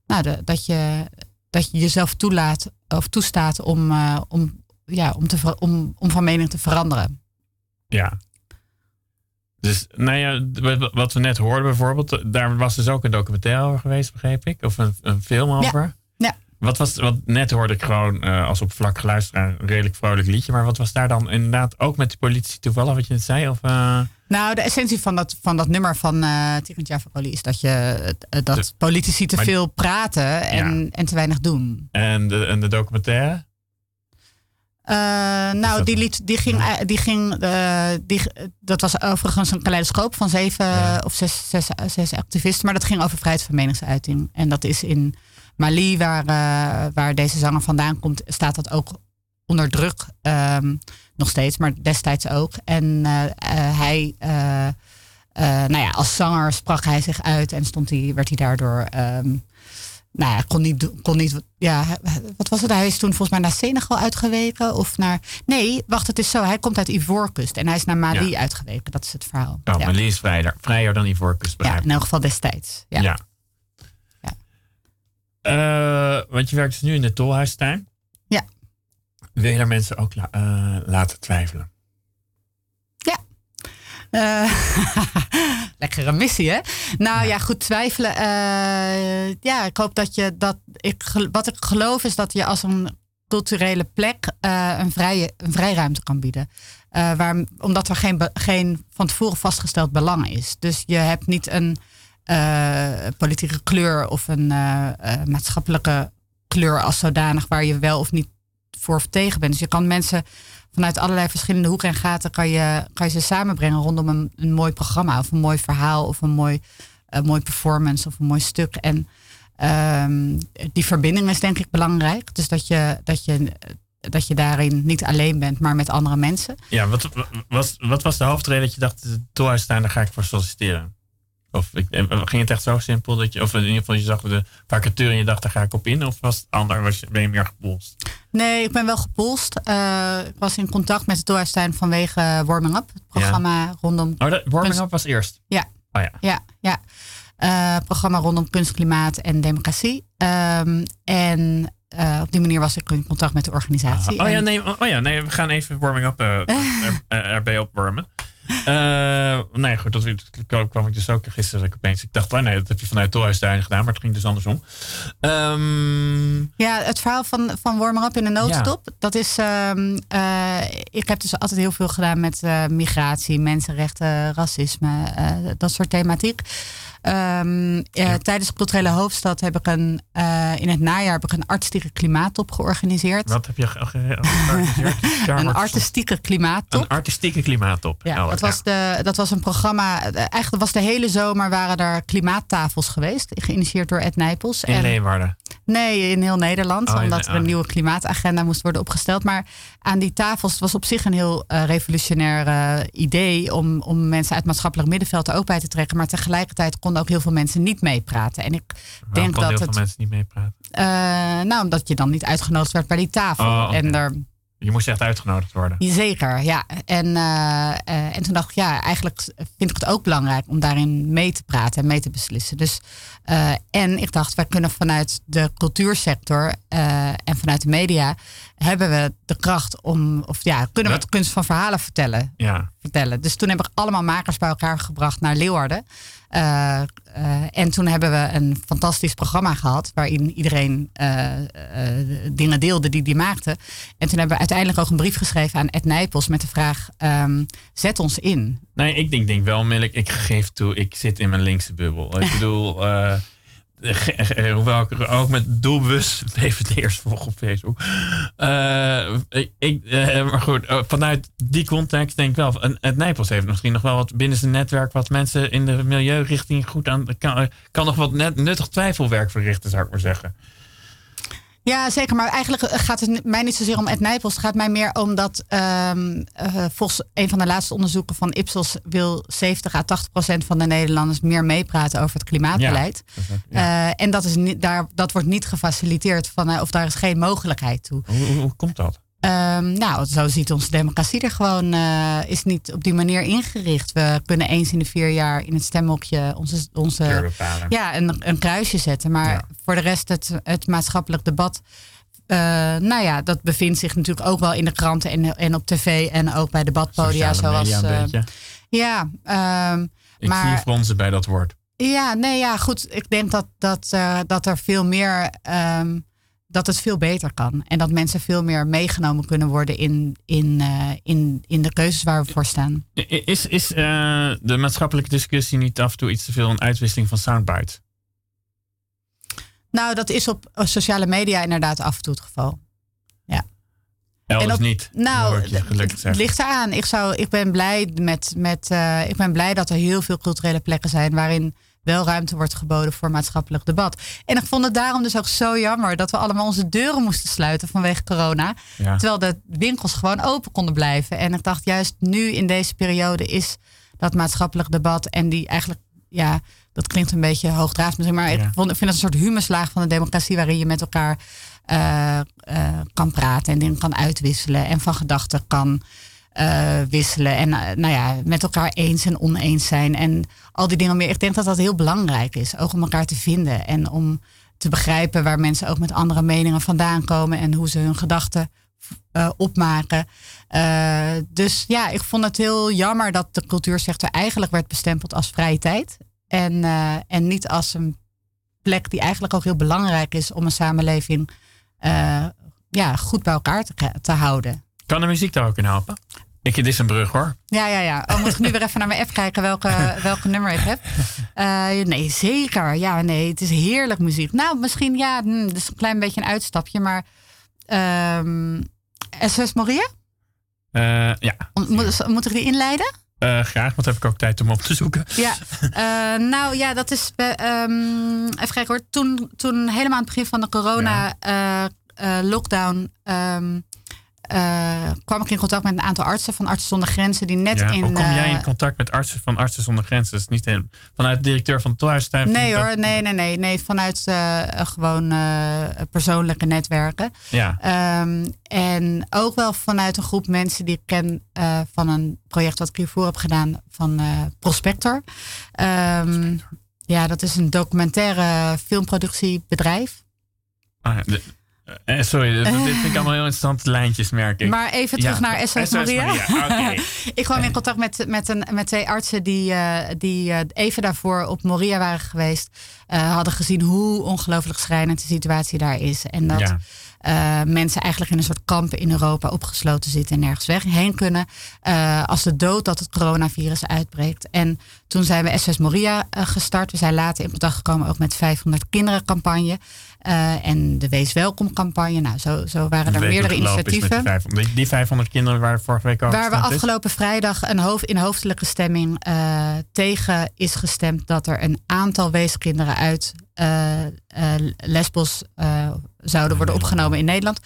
nou, dat je, dat je jezelf toelaat of toestaat om, eh, om, ja, om, te, om, om van mening te veranderen. Ja. Dus, nou ja, wat we net hoorden bijvoorbeeld, daar was dus ook een documentaire over geweest, begreep ik? Of een, een film over? Ja. Wat was, wat net hoorde ik gewoon eh, als op vlak geluisterd een redelijk vrolijk liedje, maar wat was daar dan inderdaad ook met de politie toevallig wat je net zei? Of, eh, Nou, de essentie van dat, van dat nummer van uh, Tigran Jaffaroli is dat, je, eh, dat De- politici te maar- veel praten en, en te weinig doen. en, de, en de documentaire? Eh, nou, die, liet, die ging, eh, die ging eh, die, dat was overigens een kaleidoscoop van zeven Ja. of zes, zes, zes activisten, maar dat ging over vrijheid van meningsuiting. En dat is in Mali, waar, waar deze zanger vandaan komt, staat dat ook onder druk. ehm, nog steeds, maar destijds ook. En hij, nou ja, als zanger sprak hij zich uit en stond hij, werd hij daardoor. ehm, nou ja, kon niet, kon niet. Ja, wat was het? Hij is toen volgens mij naar Senegal uitgeweken. Of naar. Nee, wacht, het is zo. Hij komt uit Ivoorkust en hij is naar Mali Ja. uitgeweken. Dat is het verhaal. Oh, ja. maar die is vrijer, vrijer dan Ivoorkust, ja, in elk geval destijds. Ja. Ja. Eh, want je werkt dus nu in de Tolhuistuin. Ja. Wil je daar mensen ook la- eh, laten twijfelen? Eh, lekkere missie, hè? Nou ja, goed twijfelen. eh, ja, ik hoop dat je dat. Ik, wat ik geloof is dat je als een culturele plek eh, een, vrije, een vrijruimte kan bieden. Waar, omdat er geen, geen van tevoren vastgesteld belang is. Dus je hebt niet een politieke kleur of een maatschappelijke kleur als zodanig waar je wel of niet voor of tegen bent. Dus je kan mensen vanuit allerlei verschillende hoeken en gaten kan je, kan je ze samenbrengen rondom een, mooi programma of een mooi verhaal of een mooi, een mooi performance of een mooi stuk. En ehm, die verbinding is denk ik belangrijk. Dus dat je, dat, je, dat je daarin niet alleen bent, maar met andere mensen. Ja, wat, was, wat was de hoofdreden dat je dacht, Tolhuistuin, daar ga ik voor solliciteren? Of eh, ging het echt zo simpel dat je, of in ieder geval je zag de vacature en je dacht, daar ga ik op in? Of was het ander, was je, ben je meer gepolst? Nee, ik ben wel gepolst. Eh, ik was in contact met de Doorstuin vanwege Warming Up. Het programma rondom Oh, dat warming up was eerst? Ja. Oh ja. Ja, ja. Eh, programma rondom kunst, klimaat en democratie. Ehm, en op die manier was ik in contact met de organisatie. Oh ja, nee, oh ja, nee, we gaan even warming up er, er- erbij opwarmen. Eh, nee, goed, dat dat kwam ik dus ook gisteren opeens. Ik dacht, oh nee, dat heb je vanuit Tolhuistuin gedaan, maar het ging dus andersom. Ehm, Ja, het verhaal van, van Warming Up in een noodstop. Dat is. ehm, eh, ik heb dus altijd heel veel gedaan met eh, migratie, mensenrechten, racisme, dat soort thematiek. Ehm, eh, tijdens de culturele hoofdstad heb ik een, eh, in het najaar heb ik een artistieke klimaattop georganiseerd. Wat heb je ge- ge- georganiseerd? Een artistieke klimaattop. Een artistieke klimaattop. Ja, Oh, dat, was de, dat was een programma. eh, Eigenlijk was de hele zomer waren er klimaattafels geweest. Geïnitieerd door Ed Nijpels. In En- Leeuwarden. Nee, in heel Nederland. Oh, omdat er een oh. nieuwe klimaatagenda moest worden opgesteld. Maar aan die tafels het was op zich een heel eh, revolutionair eh, idee. Om, om mensen uit het maatschappelijk middenveld er ook bij te trekken. Maar tegelijkertijd konden ook heel veel mensen niet meepraten. En ik Waarom denk kan heel dat veel het. mensen niet meepraten? eh, nou, omdat je dan niet uitgenodigd werd bij die tafel. Oh. En er Je moest echt uitgenodigd worden. Zeker, ja. En, eh, eh, en toen dacht ik, ja, eigenlijk vind ik het ook belangrijk om daarin mee te praten en mee te beslissen. Dus, eh, en ik dacht, wij kunnen vanuit de cultuursector en vanuit de media hebben we de kracht om, of ja, kunnen we het kunst van verhalen vertellen. Ja. vertellen. Dus toen heb ik allemaal makers bij elkaar gebracht naar Leeuwarden. Eh, en toen hebben we een fantastisch programma gehad. Waarin iedereen eh, eh, dingen deelde die die maakte. En toen hebben we uiteindelijk ook een brief geschreven aan Ed Nijpels. Met de vraag, ehm, zet ons in. Nee, ik denk, denk wel, Milk, ik geef toe, ik zit in mijn linkse bubbel. Ik bedoel, hoewel ik er ook met doelbewust VVD'ers volg op Facebook. Eh, ik, eh, maar goed, eh, vanuit die context denk ik wel, het Nijpels heeft misschien nog wel wat binnen zijn netwerk, wat mensen in de milieurichting goed aan, kan, kan nog wat net, nuttig twijfelwerk verrichten, zou ik maar zeggen. Ja, zeker. Maar eigenlijk gaat het mij niet zozeer om Ed Nijpels. Het gaat mij meer om dat eh, volgens een van de laatste onderzoeken van Ipsos wil 70 à 80 procent van de Nederlanders meer meepraten over het klimaatbeleid. Ja. Eh, en dat, is niet, daar, dat wordt niet gefaciliteerd van, eh, of daar is geen mogelijkheid toe. Hoe, hoe, hoe komt dat? Ehm, nou, zo ziet onze democratie er gewoon, eh, is niet op die manier ingericht. We kunnen eens in de vier jaar in het stemhokje onze, onze ja, een, een kruisje zetten. Maar Ja. voor de rest, het, het maatschappelijk debat. eh, nou ja, dat bevindt zich natuurlijk ook wel in de kranten en, en op tv en ook bij debatpodia. Sociale zoals, media een beetje. ja, ehm, Ik zie maar fronsen bij dat woord. ja, nee, ja, goed. Ik denk dat, dat, dat er veel meer. ehm, dat het veel beter kan. En dat mensen veel meer meegenomen kunnen worden in, in, eh, in, in de keuzes waar we voor staan. Is, is eh, de maatschappelijke discussie niet af en toe iets te veel een uitwisseling van soundbites? Nou, dat is op sociale media inderdaad af en toe het geval. Elders op- niet. Nou, het ligt eraan. Ik, zou, ik, ben blij met, met, eh, ik ben blij dat er heel veel culturele plekken zijn waarin wel ruimte wordt geboden voor maatschappelijk debat. En ik vond het daarom dus ook zo jammer dat we allemaal onze deuren moesten sluiten vanwege corona. Ja. Terwijl de winkels gewoon open konden blijven. En ik dacht juist nu in deze periode is dat maatschappelijk debat en die eigenlijk, ja, dat klinkt een beetje misschien, maar Ja. ik, vond, ik vind het een soort humuslaag van de democratie waarin je met elkaar eh, eh, kan praten en dingen kan uitwisselen en van gedachten kan eh, wisselen. En eh, nou ja, met elkaar eens en oneens zijn en al die dingen meer. Ik denk dat dat heel belangrijk is, ook om elkaar te vinden en om te begrijpen waar mensen ook met andere meningen vandaan komen en hoe ze hun gedachten eh, opmaken. Dus ja, ik vond het heel jammer dat de cultuursector eigenlijk werd bestempeld als vrije tijd. En, en niet als een plek die eigenlijk ook heel belangrijk is om een samenleving ja, goed bij elkaar te, te houden. Kan de muziek daar ook in helpen? Ik, dit is een brug hoor. Ja, ja, ja. Oh, moet ik nu weer even naar mijn app kijken welke, welke nummer ik heb? Eh, nee, zeker. Ja, nee, het is heerlijk muziek. Nou, misschien, ja, hm, het is een klein beetje een uitstapje, maar ehm SOS Moria? Eh, ja, Moet, moet ik die inleiden? Eh, graag, want heb ik ook tijd om op te zoeken. Ja, nou ja, dat is. ehm, even kijken hoor. Toen, toen helemaal aan het begin van de corona-lockdown. Kwam ik in contact met een aantal artsen van Artsen zonder Grenzen. die net Ja, in. Hoe kom jij in eh, contact met artsen van Artsen zonder Grenzen? Dat is niet helemaal, vanuit de directeur van Tolhuistuin? Nee hoor, nee, nee, nee. nee vanuit eh, gewoon persoonlijke netwerken. Ja, Ehm, en ook wel vanuit een groep mensen die ik ken van een project wat ik hiervoor heb gedaan van eh, Prospector. Ehm, ja, dat is een documentaire filmproductiebedrijf. Ah, ja, eh, sorry, dit, dit vind ik allemaal heel interessante lijntjes, merk ik. Maar even terug Ja, naar SOS Maria. Oké. ik kwam in contact met, met, een, met twee artsen die, eh, die eh, even daarvoor op Moria waren geweest. eh, hadden gezien hoe ongelooflijk schrijnend de situatie daar is. En dat Ja. Eh, mensen eigenlijk in een soort kampen in Europa opgesloten zitten en nergens weg heen kunnen. eh, als de dood dat het coronavirus uitbreekt. En toen zijn we SOS Moria eh, gestart. We zijn later in contact gekomen ook met 500 kinderen campagne. en de Wees Welkom campagne. Nou, zo, zo waren er meerdere initiatieven. Die 500, die 500 kinderen waar vorige week over Waar we is? afgelopen vrijdag een hoofd, in hoofdelijke stemming tegen is gestemd dat er een aantal weeskinderen uit Lesbos eh, zouden worden opgenomen in Nederland.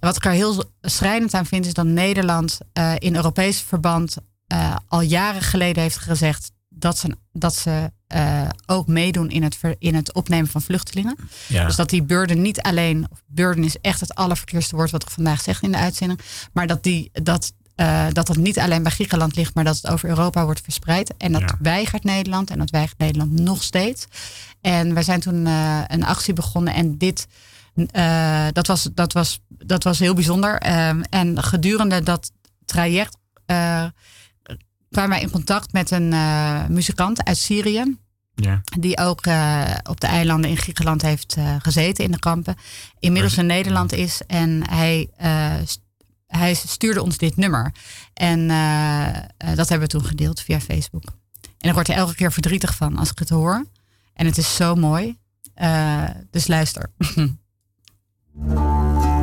En wat ik er heel schrijnend aan vind, is dat Nederland eh, in Europees verband eh, al jaren geleden heeft gezegd dat ze, dat ze eh, ook meedoen in het, ver- in het opnemen van vluchtelingen. Ja. Dus dat die burden niet alleen, of burden is echt het allerverkeerste woord wat ik vandaag zeg in de uitzending, maar dat die, dat, eh, dat het niet alleen bij Griekenland ligt, maar dat het over Europa wordt verspreid. En dat Ja. weigert Nederland en dat weigert Nederland nog steeds. En wij zijn toen eh, een actie begonnen en dit, eh, dat, was, dat, was, dat was heel bijzonder. Ehm, en gedurende dat traject kwamen wij in contact met een muzikant uit Syrië ja. die ook op de eilanden in Griekenland heeft gezeten in de kampen. Inmiddels in Nederland is en hij, st- hij stuurde ons dit nummer. En eh, eh, dat hebben we toen gedeeld via Facebook. En ik word er elke keer verdrietig van als ik het hoor. En het is zo mooi. Eh, dus luister.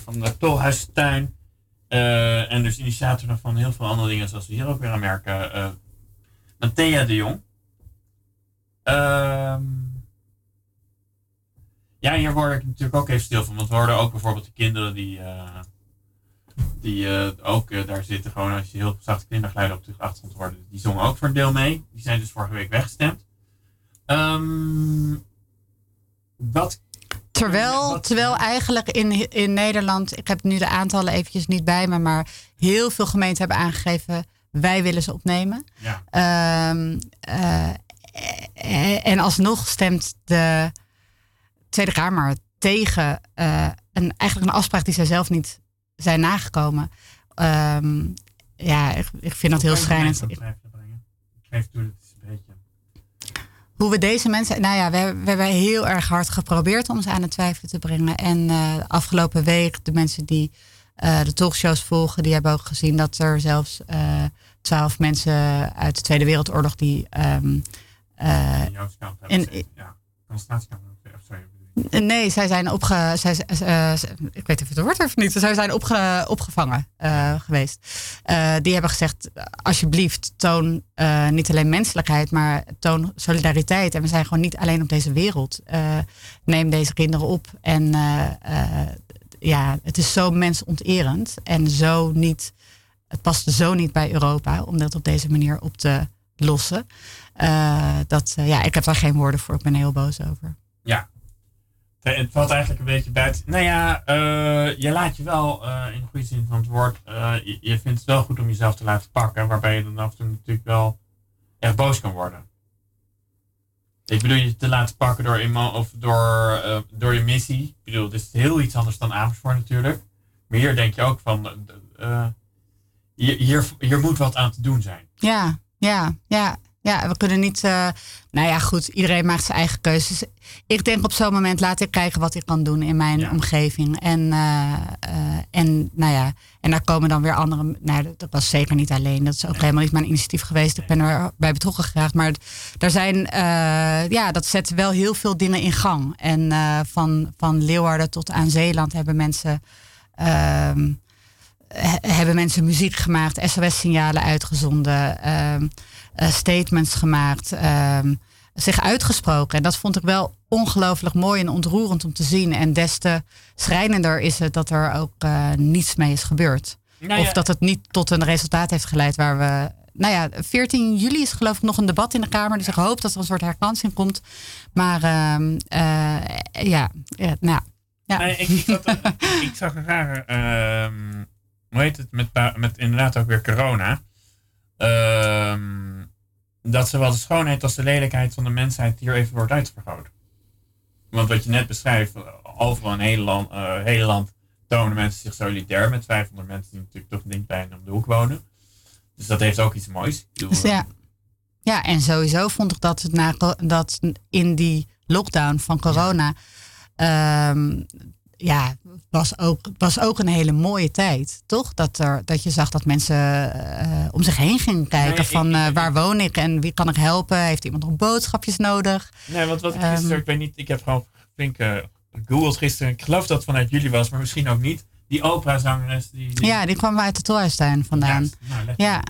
van de Tolhuistuin. eh en dus initiator van heel veel andere dingen, zoals we hier ook weer aan merken. Matthea de Jong. Ehm, ja, hier word ik natuurlijk ook even stil van. Want we hoorden ook bijvoorbeeld de kinderen die, eh, die ook daar zitten. Gewoon als je heel zacht kindergeluiden op de achtergrond hoort. Die zongen ook voor een deel mee. Die zijn dus vorige week weggestemd. Ehm, wat Terwijl, terwijl eigenlijk in, in Nederland, ik heb nu de aantallen eventjes niet bij me, maar heel veel gemeenten hebben aangegeven, wij willen ze opnemen. Ja. Ehm, eh, eh, en alsnog stemt de Tweede Kamer tegen eh, een, eigenlijk een afspraak die zij zelf niet zijn nagekomen. Ehm, ja, ik, ik vind dat heel schrijnend. Ik geef. Hoe we deze mensen. Nou ja, we, hebben- we hebben heel erg hard geprobeerd om ze aan het twijfelen te brengen. En eh, afgelopen week, de mensen die eh, de talkshows volgen, die hebben ook gezien dat er zelfs eh, twaalf mensen uit de Tweede Wereldoorlog die. eh, in gezeten. Ja. Of bedoel Nee, zij zijn opge... Zij, uh, ik weet even het woord even niet. Zij zijn opge, opgevangen uh, geweest. Die hebben gezegd, alsjeblieft, toon niet alleen menselijkheid, maar toon solidariteit. En we zijn gewoon niet alleen op deze wereld. neem deze kinderen op. En ja, het is zo mensonterend en zo niet... Het past zo niet bij Europa om dat op deze manier op te lossen. dat, ja, ik heb daar geen woorden voor. Ik ben heel boos over. Ja, het valt eigenlijk een beetje buiten. Nou ja, uh, je laat je wel uh, in de goede zin van het woord. Uh, je, vindt het wel goed om jezelf te laten pakken, waarbij je dan af en toe natuurlijk wel echt boos kan worden. Ik bedoel je te laten pakken door, of door, door je missie. Ik bedoel, het is heel iets anders dan Amersfoort natuurlijk. Maar hier denk je ook van, hier, hier moet wat aan te doen zijn. Ja, ja, ja. Ja, we kunnen niet. Uh, nou ja, goed, iedereen maakt zijn eigen keuzes. Ik denk op zo'n moment laat ik kijken wat ik kan doen in mijn omgeving. En, uh, uh, en nou ja, en daar komen dan weer andere. Nou, dat was zeker niet alleen. Dat is ook helemaal niet mijn initiatief geweest. Ik ben erbij betrokken geraakt. Maar daar zijn, ja, dat zet wel heel veel dingen in gang. En van, van Leeuwarden tot aan Zeeland hebben mensen. Ehm, hebben mensen muziek gemaakt, SOS-signalen uitgezonden. Ehm, statements gemaakt, uh, zich uitgesproken. En dat vond ik wel ongelooflijk mooi en ontroerend om te zien. En des te schrijnender is het dat er ook uh, niets mee is gebeurd. Nou of dat het niet tot een resultaat heeft geleid waar we. Nou ja, 14 juli is geloof ik nog een debat in de Kamer. Dus ik hoop dat er een soort herkansing komt. Maar uh, ja, ja, nou. Ja. Nee, ik, ik, ik, zag een rare. Ehm, hoe heet het? Met, met inderdaad ook weer corona. Ehm, dat zowel de schoonheid als de lelijkheid van de mensheid hier even wordt uitvergroot. Want wat je net beschrijft, overal in hele land, uh, hele land tonen mensen zich solidair met 500 mensen die natuurlijk toch niet bij om de hoek wonen. Dus dat heeft ook iets moois. Dus ja. ja, en sowieso vond ik dat, het na, dat in die lockdown van corona. Ja. Um, ja, was ook, was ook een hele mooie tijd, toch? Dat, er, dat je zag dat mensen uh, om zich heen gingen kijken van uh, waar woon ik en wie kan ik helpen? Heeft iemand nog boodschapjes nodig? Nee, want wat ik gisteren, um, ik weet niet, ik heb gewoon flink uh, gegoogeld gisteren. Ik geloof dat het vanuit jullie was, maar misschien ook niet. Die operazangeres. Die, die... Ja, die kwam uit de Tolhuistuin vandaan. Ja, nou, ja.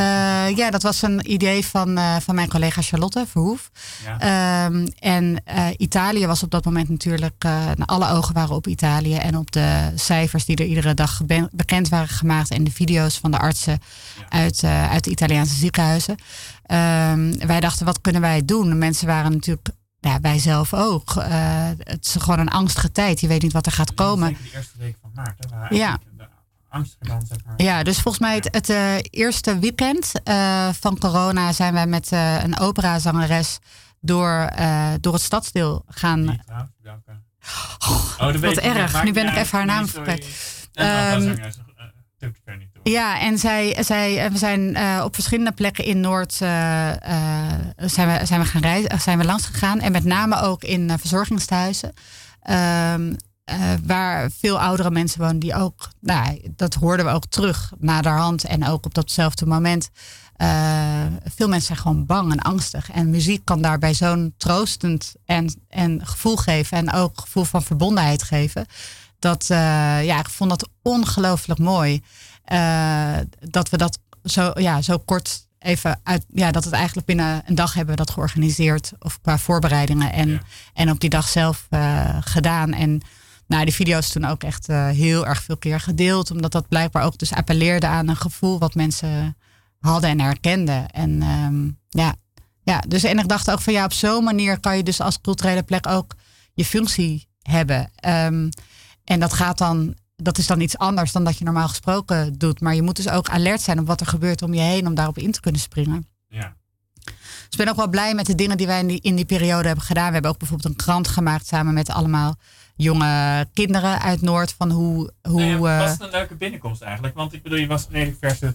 Uh, ja, dat was een idee van, uh, van mijn collega Charlotte Verhoef. Ja. Um, en uh, Italië was op dat moment natuurlijk, alle ogen waren op Italië en op de cijfers die er iedere dag bekend waren gemaakt en de video's van de artsen ja. uit, uit de Italiaanse ziekenhuizen. Um, wij dachten, wat kunnen wij doen? De mensen waren natuurlijk ja, wij zelf ook. Uh, het is gewoon een angstige tijd. Je weet niet wat er gaat komen. De eerste week van maart. Hè, ja Amsterdam, zeg maar. Ja, dus volgens mij het, het uh, eerste weekend uh, van corona zijn wij met uh, een operazangeres door, door het stadsdeel gaan. Oh, oh, wat erg. Nu ben ik even haar naam vergeten. Um, ja, en zij, zij, we zijn op verschillende plekken in Noord zijn, we, zijn, we gaan reizen, zijn we langs gegaan. En met name ook in verzorgingstehuizen. Um, uh, waar veel oudere mensen wonen die ook, nou, dat hoorden we ook terug naderhand en ook op datzelfde moment. Uh, veel mensen zijn gewoon bang en angstig. En muziek kan daarbij zo'n troostend en, en gevoel geven. En ook gevoel van verbondenheid geven. Dat, uh, ja, ik vond dat ongelooflijk mooi. dat we dat zo, ja, zo kort even uit, ja, dat het eigenlijk binnen een dag hebben we dat georganiseerd. Of qua voorbereidingen. En, ja. en op die dag zelf gedaan. En nou, die video's toen ook echt uh, heel erg veel keer gedeeld. Omdat dat blijkbaar ook dus appelleerde aan een gevoel wat mensen hadden en herkenden. En um, ja, ja, dus en ik dacht ook van ja, op zo'n manier kan je dus als culturele plek ook je functie hebben. Um, en dat gaat dan, dat is dan iets anders dan dat je normaal gesproken doet. Maar je moet dus ook alert zijn op wat er gebeurt om je heen om daarop in te kunnen springen. Ja. Dus ik ben ook wel blij met de dingen die wij in die, in die periode hebben gedaan. We hebben ook bijvoorbeeld een krant gemaakt samen met allemaal jonge kinderen uit Noord. Van hoe. hoe nou ja, was een leuke binnenkomst eigenlijk? Want ik bedoel, je was redelijk verse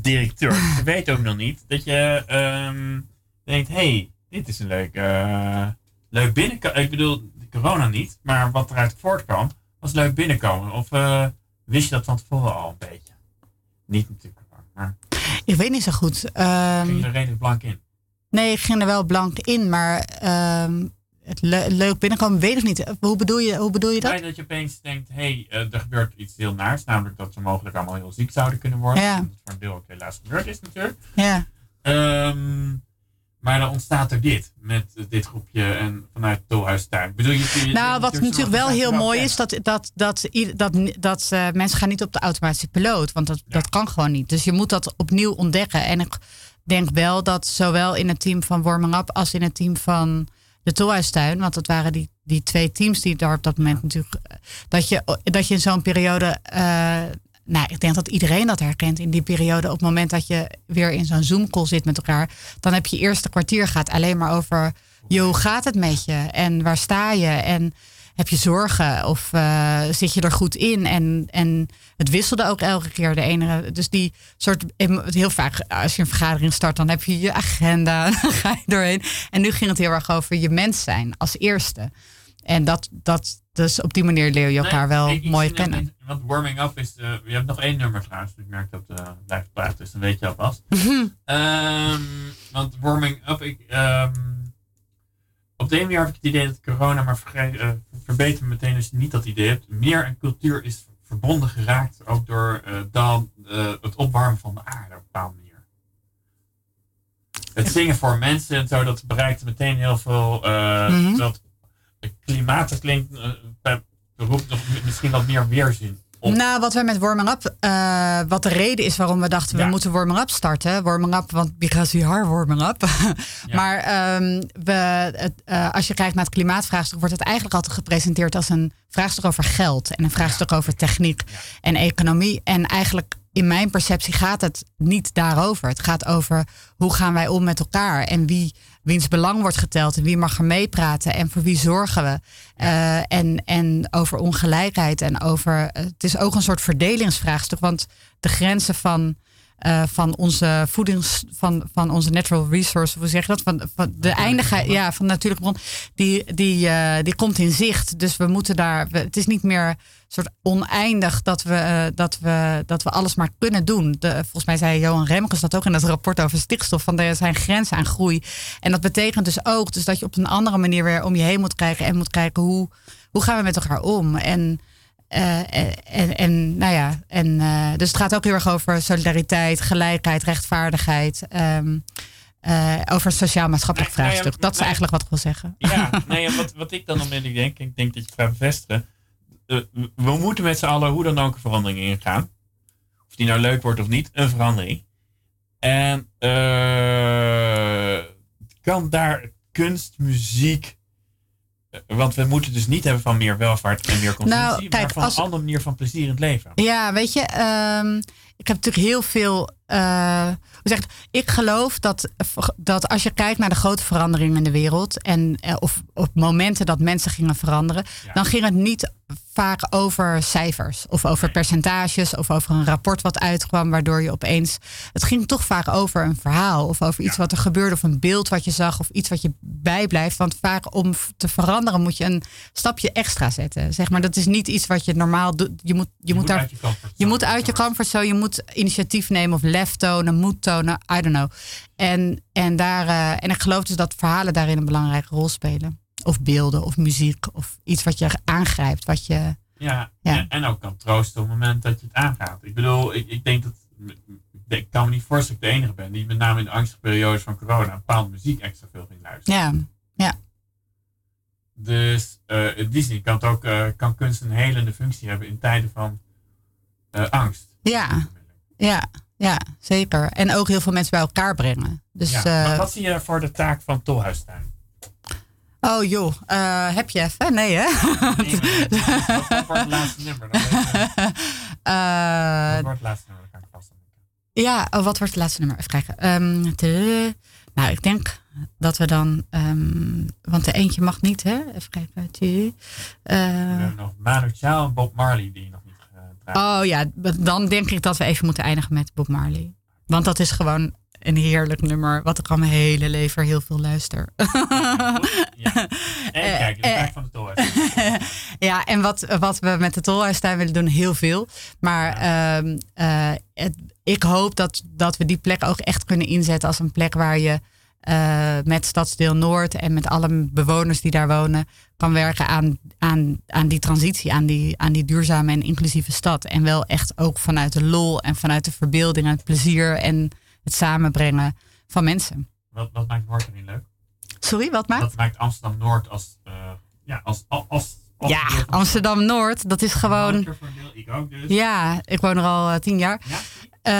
directeur. je weet ook nog niet dat je um, denkt: hey, dit is een leuk, uh, leuk binnenkomen. Ik bedoel, corona niet, maar wat eruit voortkwam, was leuk binnenkomen. Of uh, wist je dat van tevoren al een beetje? Niet natuurlijk, maar. Ik weet niet zo goed. Um, ging je er redelijk blank in? Nee, ik ging er wel blank in, maar um, het le- leuk binnenkomen, weet ik niet. Hoe bedoel je, hoe bedoel je dat? Dat je opeens denkt, hé, hey, eh, er gebeurt iets heel naars. Namelijk dat ze mogelijk allemaal heel ziek zouden kunnen worden. Ja. Dat voor een deel ook helaas gebeurd is natuurlijk. Ja. Ehm, maar dan ontstaat er dit. Met eh, dit groepje en vanuit Tolhuistuin. Bedoel, je, je- je- Nou, wat natuurlijk wel heel mooi is, dat dat, dat, dat, dat eh, mensen gaan niet op de automatische piloot. Want dat, dat kan gewoon niet. Dus je moet dat opnieuw ontdekken. En ik denk wel dat zowel in het team van Warming Up als in het team van de Tolhuistuin, want dat waren die, die twee teams die daar op dat moment natuurlijk, eh, dat je, dat je in zo'n periode, eh, nou, ik denk dat iedereen dat herkent in die periode, op het moment dat je weer in zo'n Zoom-call zit met elkaar, dan heb je eerste kwartier gaat alleen maar over, joh, hoe gaat het met je? En waar sta je? En heb je zorgen of eh, zit je er goed in? En, en het wisselde ook elke keer de ene. Dus die soort, heel vaak als je een vergadering start, dan heb je je agenda, dan ga je doorheen. En nu ging het heel erg over je mens zijn als eerste. En dat, dat dus op die manier leer je elkaar wel mooi kennen. Want warming up is, eh, je hebt nog één nummer trouwens. Ik merk dat het blijft praten, dus dan weet je alvast. Ehm, want warming up, ik, ehm, op de ene manier heb ik het idee dat corona, maar uh, verbeter me meteen als je niet dat idee hebt. Meer en cultuur is verbonden geraakt, ook door uh, dan, uh, het opwarmen van de aarde op een bepaalde manier. Het zingen voor mensen en zo, dat bereikt meteen heel veel. Mm -hmm. Dat klimaat, dat klinkt, roept nog misschien wat meer weerzin. Nou, wat we met Warming Up, uh, wat de reden is waarom we dachten ja. we moeten Warming Up starten. Warming Up, want because we are warming up. ja. Maar um, we, het, uh, als je kijkt naar het klimaatvraagstuk, wordt het eigenlijk altijd gepresenteerd als een vraagstuk over geld en een vraagstuk over techniek en economie. En eigenlijk in mijn perceptie gaat het niet daarover. Het gaat over hoe gaan wij om met elkaar en wie wiens belang wordt geteld en wie mag er meepraten en voor wie zorgen we. Uh, en, en over ongelijkheid en over. Het is ook een soort verdelingsvraagstuk, want de grenzen van. Uh, van onze voedings, van, van onze natural resource, hoe zeg je dat? Van, van de eindigheid, ja, van natuurlijke bron, die, die, uh, die komt in zicht. Dus we moeten daar, we, het is niet meer soort oneindig dat we, uh, dat we, dat we alles maar kunnen doen. De, volgens mij zei Johan Remmekes dat ook in dat rapport over stikstof, van er zijn grenzen aan groei. En dat betekent dus ook dus dat je op een andere manier weer om je heen moet kijken en moet kijken hoe, hoe gaan we met elkaar om. En uh, en, en, nou ja, en, uh, dus het gaat ook heel erg over solidariteit, gelijkheid, rechtvaardigheid. Um, uh, over een sociaal-maatschappelijk nee, vraagstuk. Dat is eigenlijk wat ik wil zeggen. Ja, nee, wat, wat ik dan onmiddellijk denk, ik denk dat je het gaat bevestigen. we moeten met z'n allen hoe dan ook een verandering ingaan. Of die nou leuk wordt of niet, een verandering. En kan daar kunst, muziek, want we moeten dus niet hebben van meer welvaart en meer consumptie, nou, kijk, maar van als, een andere manier van plezier in het leven. Ja, weet je, um, ik heb natuurlijk heel veel. Uh, zeg ik, ik geloof dat, dat als je kijkt naar de grote veranderingen in de wereld en uh, of op momenten dat mensen gingen veranderen, ja. dan ging het niet vaak over cijfers of over percentages of over een rapport wat uitkwam, waardoor je opeens. Het ging toch vaak over een verhaal of over iets ja. wat er gebeurde of een beeld wat je zag of iets wat je bijblijft. Want vaak om te veranderen moet je een stapje extra zetten. Zeg maar, dat is niet iets wat je normaal doet. Je moet, je, je moet, moet daar. Uit je, je moet uit je comfortzone, je moet initiatief nemen of lef tonen, moed tonen, I don't know. En, en, daar, uh, en ik geloof dus dat verhalen daarin een belangrijke rol spelen. Of beelden of muziek of iets wat je aangrijpt, wat je. Ja, ja. En ook kan troosten op het moment dat je het aangaat. Ik bedoel, ik, ik denk dat. Ik kan me niet voorstellen dat ik de enige ben die met name in de angstige periodes van corona bepaalde muziek extra veel ging luisteren. Ja, ja. Dus uh, die zin kan, het ook, uh, kan kunst een helende functie hebben in tijden van uh, angst. Ja, ja, ja, zeker. En ook heel veel mensen bij elkaar brengen. Dus, ja, maar wat zie je voor de taak van Tolhuistuin? Oh joh, uh, heb je even? Nee hè? Nee, wordt het laatste nummer? Dan uh, wat wordt het laatste nummer? Dan kan ik vast Ja, oh, wat wordt het laatste nummer? Even kijken. Um, de, nou, ik denk dat we dan... Um, want de eentje mag niet, hè? Even kijken. Uh, we hebben nog Manu Chao en Bob Marley die nog Oh ja, dan denk ik dat we even moeten eindigen met Bob Marley. Want dat is gewoon een heerlijk nummer, wat ik al mijn hele leven heel veel luister. Ja. En kijk, de van de tolhuistuin. ja, en wat, wat we met de tolhuistuin willen doen, heel veel. Maar ja. uh, het, ik hoop dat, dat we die plek ook echt kunnen inzetten als een plek waar je eh, met Stadsdeel Noord en met alle bewoners die daar wonen, kan werken aan, aan, aan die transitie, aan die, aan die duurzame en inclusieve stad. En wel echt ook vanuit de lol en vanuit de verbeelding en het plezier en het samenbrengen van mensen. Wat, wat maakt Noord niet leuk? Sorry, wat maakt? Wat maakt Amsterdam Noord als, uh, ja, als, als, als ja, Amsterdam Noord, dat is gewoon. Ik ook dus. Ja, ik woon er al uh, tien jaar. Ja? Uh,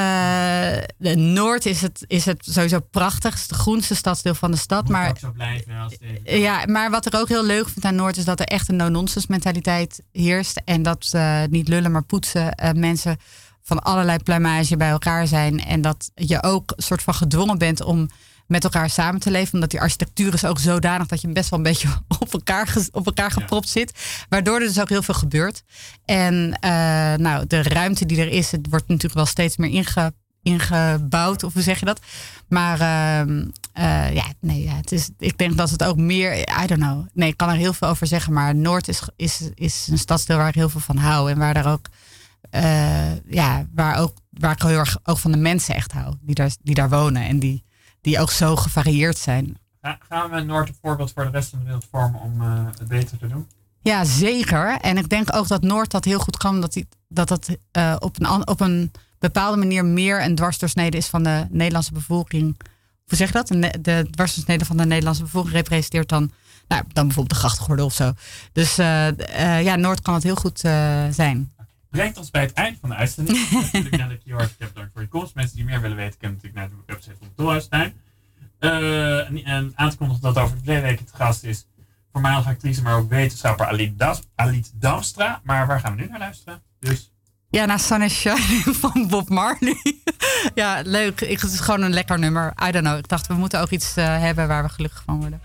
de Noord is het, is het sowieso prachtig. Het is groenste stadsdeel van de stad. Moet maar, ook zo blijven als Ja, maar wat ik ook heel leuk vind aan Noord is dat er echt een no-nonsense mentaliteit heerst. En dat uh, niet lullen, maar poetsen. Uh, mensen van allerlei pluimage bij elkaar zijn. En dat je ook een soort van gedwongen bent om met elkaar samen te leven. Omdat die architectuur is ook zodanig dat je best wel een beetje op elkaar, op elkaar gepropt zit. Waardoor er dus ook heel veel gebeurt. En uh, nou, de ruimte die er is, het wordt natuurlijk wel steeds meer inge, ingebouwd. Of hoe zeg je dat? Maar uh, uh, ja, nee, ja, het is, ik denk dat het ook meer, I don't know. Nee, ik kan er heel veel over zeggen. Maar Noord is, is, is een stadsdeel waar ik heel veel van hou. En waar daar ook ja, waar, ook, waar ik heel erg ook van de mensen echt hou. Die daar, die daar wonen en die, die ook zo gevarieerd zijn. Gaan we Noord een voorbeeld voor de rest van de wereld vormen om uh, het beter te doen? Ja, zeker. En ik denk ook dat Noord dat heel goed kan. Dat die, dat, dat uh, op, een, op een bepaalde manier meer een dwarsdoorsnede is van de Nederlandse bevolking. Hoe zeg je dat? De, de dwarsdoorsnede van de Nederlandse bevolking representeert dan, nou, dan bijvoorbeeld de grachtgordel of zo. Dus uh, ja, Noord kan het heel goed zijn brengt ons bij het eind van de uitzending. natuurlijk naar de keyword. Ik heb dank voor je komst. Mensen die meer willen weten, kunnen natuurlijk naar de website van de Tolhuistuin. Uh, en kondigen dat over twee weken te gast is voormalige actrice, maar ook wetenschapper Alit, das, Alit Damstra. Maar waar gaan we nu naar luisteren? Dus... Ja, naar Sun is van Bob Marley. ja, leuk. Het is gewoon een lekker nummer. I don't know. Ik dacht, we moeten ook iets uh, hebben waar we gelukkig van worden.